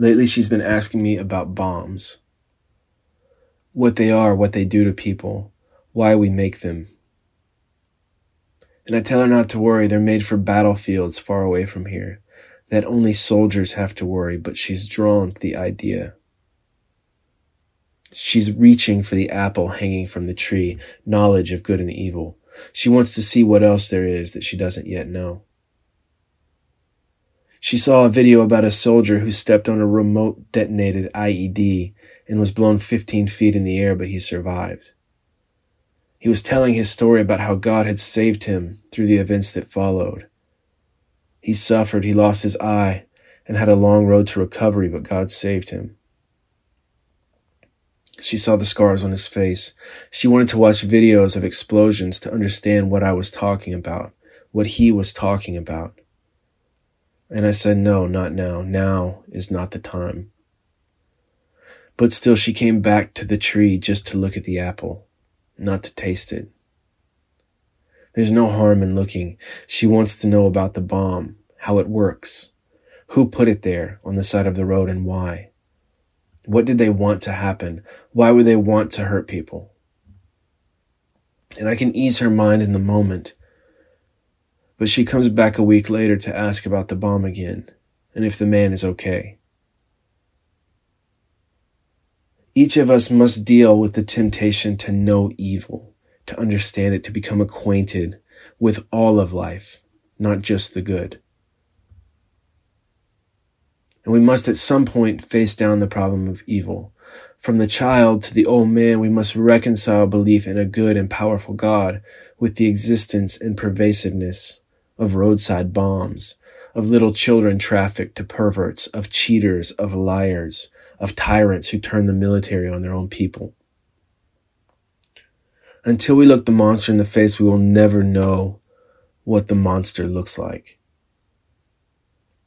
Lately, she's been asking me about bombs. What they are, what they do to people, why we make them. And I tell her not to worry, they're made for battlefields far away from here, that only soldiers have to worry, but she's drawn to the idea. She's reaching for the apple hanging from the tree, knowledge of good and evil. She wants to see what else there is that she doesn't yet know. She saw a video about a soldier who stepped on a remote detonated IED and was blown 15 feet in the air, but he survived. He was telling his story about how God had saved him through the events that followed. He suffered, he lost his eye, and had a long road to recovery, but God saved him. She saw the scars on his face. She wanted to watch videos of explosions to understand what I was talking about, what he was talking about. And I said, no, not now. Now is not the time. But still, she came back to the tree just to look at the apple, not to taste it. There's no harm in looking. She wants to know about the bomb, how it works, who put it there on the side of the road and why. What did they want to happen? Why would they want to hurt people? And I can ease her mind in the moment but she comes back a week later to ask about the bomb again and if the man is okay. Each of us must deal with the temptation to know evil, to understand it, to become acquainted with all of life, not just the good. And we must at some point face down the problem of evil. From the child to the old man, we must reconcile belief in a good and powerful God with the existence and pervasiveness of roadside bombs, of little children trafficked to perverts, of cheaters, of liars, of tyrants who turn the military on their own people. Until we look the monster in the face, we will never know what the monster looks like.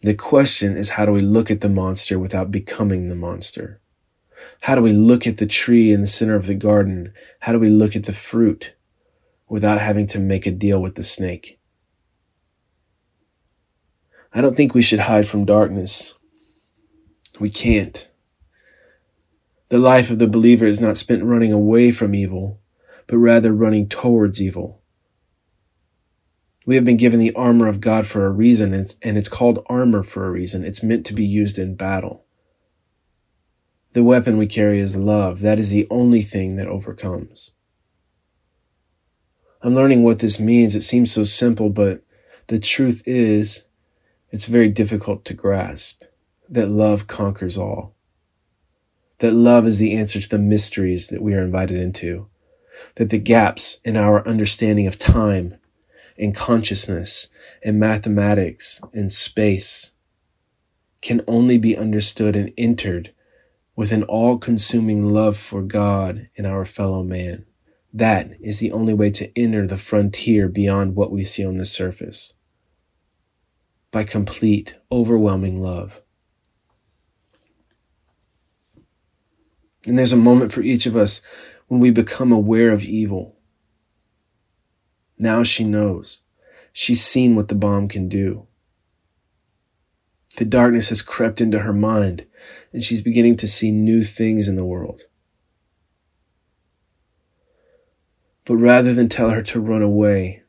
The question is how do we look at the monster without becoming the monster? How do we look at the tree in the center of the garden? How do we look at the fruit without having to make a deal with the snake? I don't think we should hide from darkness. We can't. The life of the believer is not spent running away from evil, but rather running towards evil. We have been given the armor of God for a reason, and it's called armor for a reason. It's meant to be used in battle. The weapon we carry is love. That is the only thing that overcomes. I'm learning what this means. It seems so simple, but the truth is it's very difficult to grasp that love conquers all. That love is the answer to the mysteries that we are invited into. That the gaps in our understanding of time and consciousness and mathematics and space can only be understood and entered with an all consuming love for God and our fellow man. That is the only way to enter the frontier beyond what we see on the surface by complete, overwhelming love. And there's a moment for each of us when we become aware of evil. Now she knows. She's seen what the bomb can do. The darkness has crept into her mind, and she's beginning to see new things in the world. But rather than tell her to run away,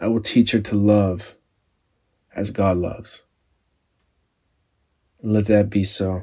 I will teach her to love as God loves. Let that be so.